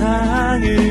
세상을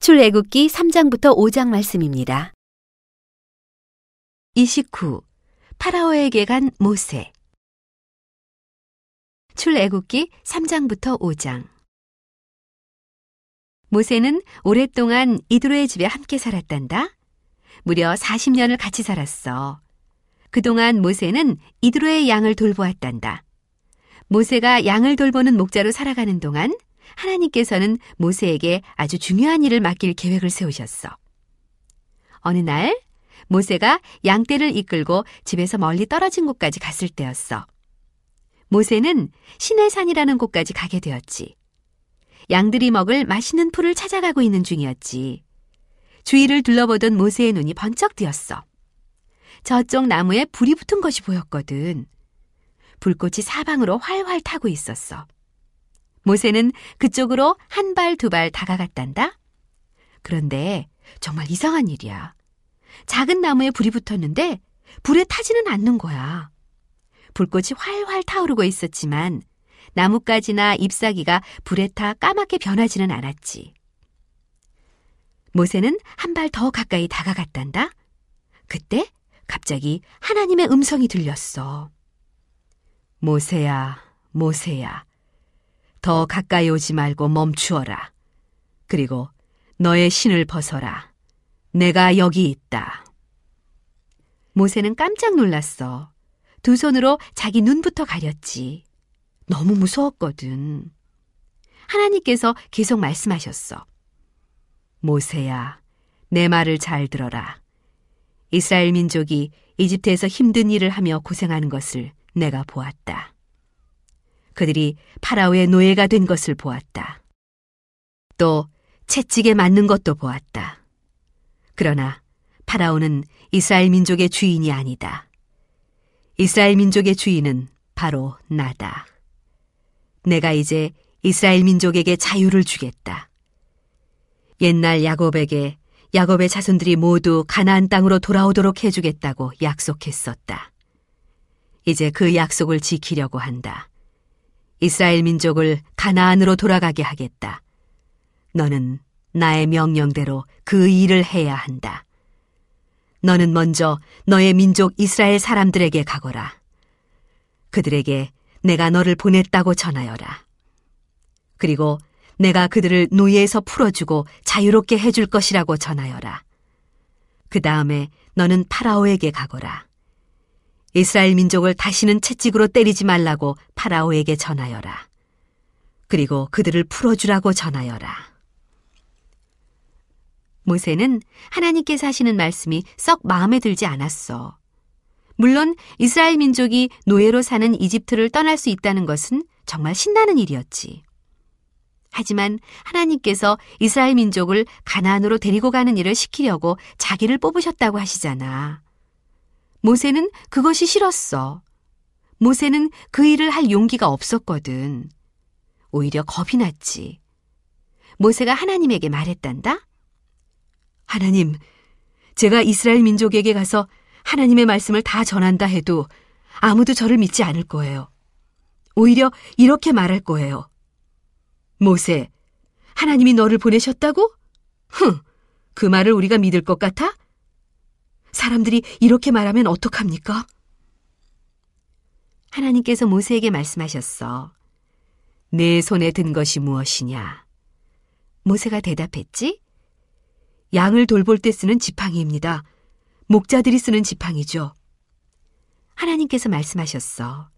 출애굽기 3장부터 5장 말씀입니다. 29. 파라오에게 간 모세 출애굽기 3장부터 5장 모세는 오랫동안 이드로의 집에 함께 살았단다. 무려 40년을 같이 살았어. 그동안 모세는 이드로의 양을 돌보았단다. 모세가 양을 돌보는 목자로 살아가는 동안 하나님께서는 모세에게 아주 중요한 일을 맡길 계획을 세우셨어. 어느 날 모세가 양떼를 이끌고 집에서 멀리 떨어진 곳까지 갔을 때였어. 모세는 시내산이라는 곳까지 가게 되었지. 양들이 먹을 맛있는 풀을 찾아가고 있는 중이었지. 주위를 둘러보던 모세의 눈이 번쩍 뜨였어. 저쪽 나무에 불이 붙은 것이 보였거든. 불꽃이 사방으로 활활 타고 있었어. 모세는 그쪽으로 한 발, 두 발 다가갔단다. 그런데 정말 이상한 일이야. 작은 나무에 불이 붙었는데 불에 타지는 않는 거야. 불꽃이 활활 타오르고 있었지만 나뭇가지나 잎사귀가 불에 타 까맣게 변하지는 않았지. 모세는 한 발 더 가까이 다가갔단다. 그때 갑자기 하나님의 음성이 들렸어. 모세야, 모세야. 더 가까이 오지 말고 멈추어라. 그리고 너의 신을 벗어라. 내가 여기 있다. 모세는 깜짝 놀랐어. 두 손으로 자기 눈부터 가렸지. 너무 무서웠거든. 하나님께서 계속 말씀하셨어. 모세야, 내 말을 잘 들어라. 이스라엘 민족이 이집트에서 힘든 일을 하며 고생하는 것을 내가 보았다. 그들이 파라오의 노예가 된 것을 보았다. 또 채찍에 맞는 것도 보았다. 그러나 파라오는 이스라엘 민족의 주인이 아니다. 이스라엘 민족의 주인은 바로 나다. 내가 이제 이스라엘 민족에게 자유를 주겠다. 옛날 야곱에게 야곱의 자손들이 모두 가나안 땅으로 돌아오도록 해주겠다고 약속했었다. 이제 그 약속을 지키려고 한다. 이스라엘 민족을 가나안으로 돌아가게 하겠다. 너는 나의 명령대로 그 일을 해야 한다. 너는 먼저 너의 민족 이스라엘 사람들에게 가거라. 그들에게 내가 너를 보냈다고 전하여라. 그리고 내가 그들을 노예에서 풀어주고 자유롭게 해줄 것이라고 전하여라. 그 다음에 너는 파라오에게 가거라. 이스라엘 민족을 다시는 채찍으로 때리지 말라고 파라오에게 전하여라. 그리고 그들을 풀어주라고 전하여라. 모세는 하나님께서 하시는 말씀이 썩 마음에 들지 않았어. 물론 이스라엘 민족이 노예로 사는 이집트를 떠날 수 있다는 것은 정말 신나는 일이었지. 하지만 하나님께서 이스라엘 민족을 가나안으로 데리고 가는 일을 시키려고 자기를 뽑으셨다고 하시잖아. 모세는 그것이 싫었어. 모세는 그 일을 할 용기가 없었거든. 오히려 겁이 났지. 모세가 하나님에게 말했단다? 하나님, 제가 이스라엘 민족에게 가서 하나님의 말씀을 다 전한다 해도 아무도 저를 믿지 않을 거예요. 오히려 이렇게 말할 거예요. 모세, 하나님이 너를 보내셨다고? 흥, 그 말을 우리가 믿을 것 같아? 사람들이 이렇게 말하면 어떡합니까? 하나님께서 모세에게 말씀하셨어. 내 손에 든 것이 무엇이냐? 모세가 대답했지? 양을 돌볼 때 쓰는 지팡이입니다. 목자들이 쓰는 지팡이죠. 하나님께서 말씀하셨어.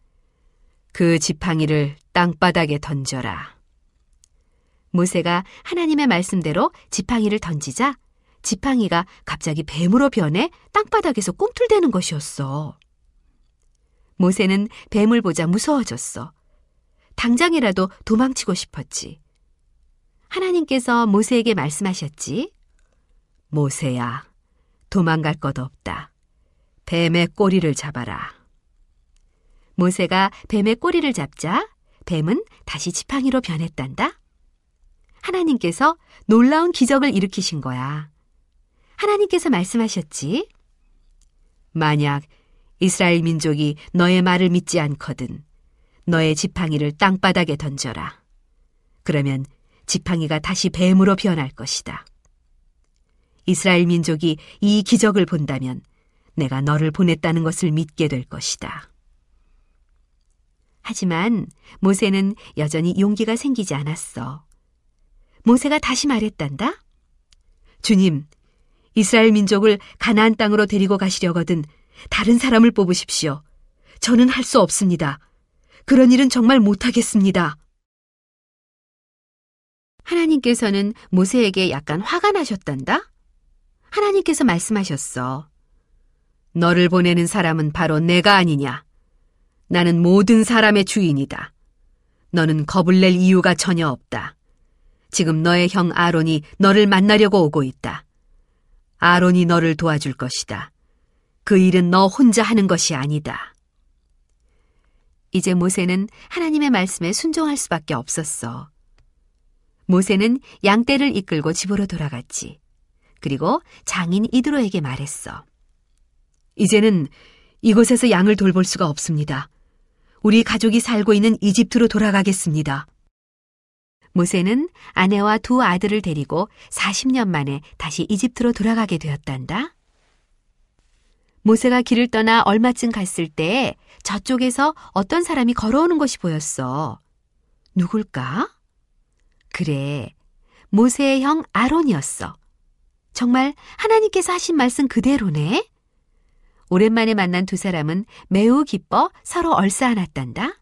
그 지팡이를 땅바닥에 던져라. 모세가 하나님의 말씀대로 지팡이를 던지자 지팡이가 갑자기 뱀으로 변해 땅바닥에서 꿈틀대는 것이었어. 모세는 뱀을 보자 무서워졌어. 당장이라도 도망치고 싶었지. 하나님께서 모세에게 말씀하셨지. 모세야, 도망갈 것 없다. 뱀의 꼬리를 잡아라. 모세가 뱀의 꼬리를 잡자 뱀은 다시 지팡이로 변했단다. 하나님께서 놀라운 기적을 일으키신 거야. 하나님께서 말씀하셨지. 만약 이스라엘 민족이 너의 말을 믿지 않거든 너의 지팡이를 땅바닥에 던져라. 그러면 지팡이가 다시 뱀으로 변할 것이다. 이스라엘 민족이 이 기적을 본다면 내가 너를 보냈다는 것을 믿게 될 것이다. 하지만 모세는 여전히 용기가 생기지 않았어. 모세가 다시 말했단다. 주님, 이스라엘 민족을 가나안 땅으로 데리고 가시려거든 다른 사람을 뽑으십시오. 저는 할 수 없습니다. 그런 일은 정말 못하겠습니다. 하나님께서는 모세에게 약간 화가 나셨단다? 하나님께서 말씀하셨어. 너를 보내는 사람은 바로 내가 아니냐. 나는 모든 사람의 주인이다. 너는 겁을 낼 이유가 전혀 없다. 지금 너의 형 아론이 너를 만나려고 오고 있다. 아론이 너를 도와줄 것이다. 그 일은 너 혼자 하는 것이 아니다. 이제 모세는 하나님의 말씀에 순종할 수밖에 없었어. 모세는 양떼를 이끌고 집으로 돌아갔지. 그리고 장인 이드로에게 말했어. 이제는 이곳에서 양을 돌볼 수가 없습니다. 우리 가족이 살고 있는 이집트로 돌아가겠습니다. 모세는 아내와 두 아들을 데리고 40년 만에 다시 이집트로 돌아가게 되었단다. 모세가 길을 떠나 얼마쯤 갔을 때 저쪽에서 어떤 사람이 걸어오는 것이 보였어. 누굴까? 그래, 모세의 형 아론이었어. 정말 하나님께서 하신 말씀 그대로네. 오랜만에 만난 두 사람은 매우 기뻐 서로 얼싸안았단다.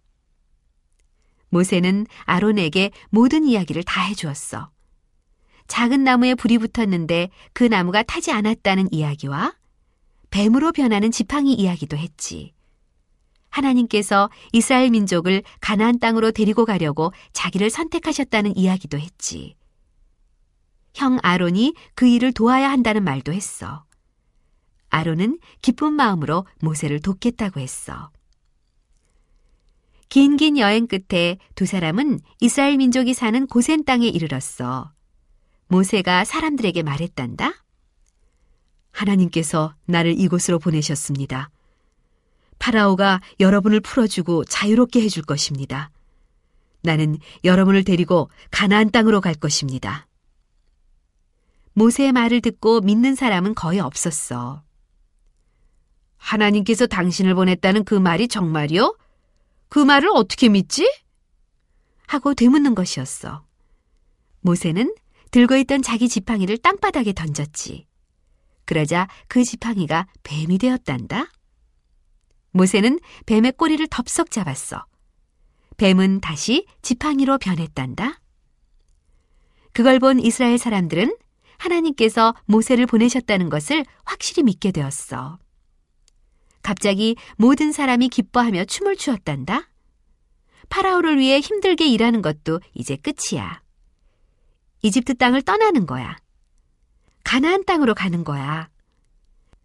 모세는 아론에게 모든 이야기를 다 해주었어. 작은 나무에 불이 붙었는데 그 나무가 타지 않았다는 이야기와 뱀으로 변하는 지팡이 이야기도 했지. 하나님께서 이스라엘 민족을 가나안 땅으로 데리고 가려고 자기를 선택하셨다는 이야기도 했지. 형 아론이 그 일을 도와야 한다는 말도 했어. 아론은 기쁜 마음으로 모세를 돕겠다고 했어. 긴긴 여행 끝에 두 사람은 이스라엘 민족이 사는 고센 땅에 이르렀어. 모세가 사람들에게 말했단다. 하나님께서 나를 이곳으로 보내셨습니다. 파라오가 여러분을 풀어주고 자유롭게 해줄 것입니다. 나는 여러분을 데리고 가나안 땅으로 갈 것입니다. 모세의 말을 듣고 믿는 사람은 거의 없었어. 하나님께서 당신을 보냈다는 그 말이 정말이요? 그 말을 어떻게 믿지? 하고 되묻는 것이었어. 모세는 들고 있던 자기 지팡이를 땅바닥에 던졌지. 그러자 그 지팡이가 뱀이 되었단다. 모세는 뱀의 꼬리를 덥석 잡았어. 뱀은 다시 지팡이로 변했단다. 그걸 본 이스라엘 사람들은 하나님께서 모세를 보내셨다는 것을 확실히 믿게 되었어. 갑자기 모든 사람이 기뻐하며 춤을 추었단다. 파라오를 위해 힘들게 일하는 것도 이제 끝이야. 이집트 땅을 떠나는 거야. 가나안 땅으로 가는 거야.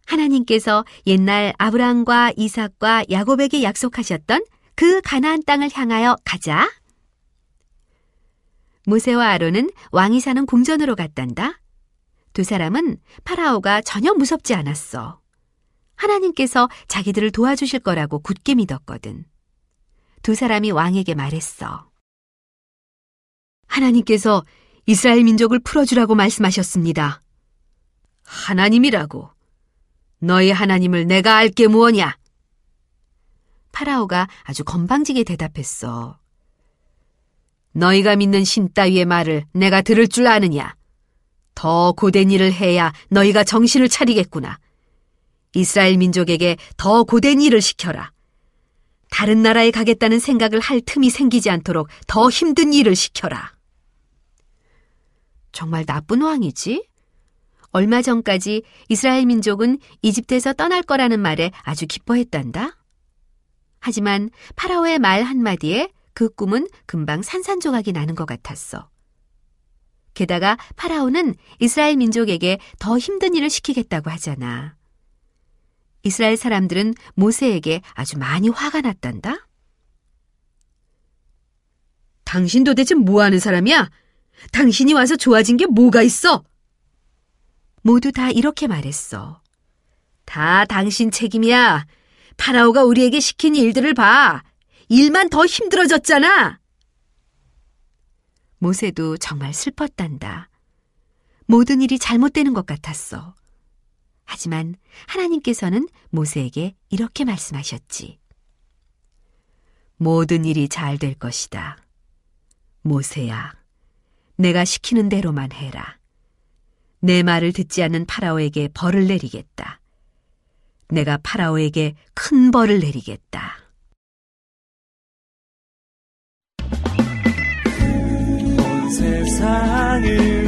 하나님께서 옛날 아브라함과 이삭과 야곱에게 약속하셨던 그 가나안 땅을 향하여 가자. 모세와 아론은 왕이 사는 궁전으로 갔단다. 두 사람은 파라오가 전혀 무섭지 않았어. 하나님께서 자기들을 도와주실 거라고 굳게 믿었거든. 두 사람이 왕에게 말했어. 하나님께서 이스라엘 민족을 풀어주라고 말씀하셨습니다. 하나님이라고. 너희 하나님을 내가 알게 무엇냐? 파라오가 아주 건방지게 대답했어. 너희가 믿는 신 따위의 말을 내가 들을 줄 아느냐? 더 고된 일을 해야 너희가 정신을 차리겠구나. 이스라엘 민족에게 더 고된 일을 시켜라. 다른 나라에 가겠다는 생각을 할 틈이 생기지 않도록 더 힘든 일을 시켜라. 정말 나쁜 왕이지? 얼마 전까지 이스라엘 민족은 이집트에서 떠날 거라는 말에 아주 기뻐했단다. 하지만 파라오의 말 한마디에 그 꿈은 금방 산산조각이 나는 것 같았어. 게다가 파라오는 이스라엘 민족에게 더 힘든 일을 시키겠다고 하잖아. 이스라엘 사람들은 모세에게 아주 많이 화가 났단다. 당신 도대체 뭐 하는 사람이야? 당신이 와서 좋아진 게 뭐가 있어? 모두 다 이렇게 말했어. 다 당신 책임이야. 파라오가 우리에게 시킨 일들을 봐. 일만 더 힘들어졌잖아. 모세도 정말 슬펐단다. 모든 일이 잘못되는 것 같았어. 하지만 하나님께서는 모세에게 이렇게 말씀하셨지. 모든 일이 잘 될 것이다. 모세야, 내가 시키는 대로만 해라. 내 말을 듣지 않는 파라오에게 벌을 내리겠다. 내가 파라오에게 큰 벌을 내리겠다. 온 세상을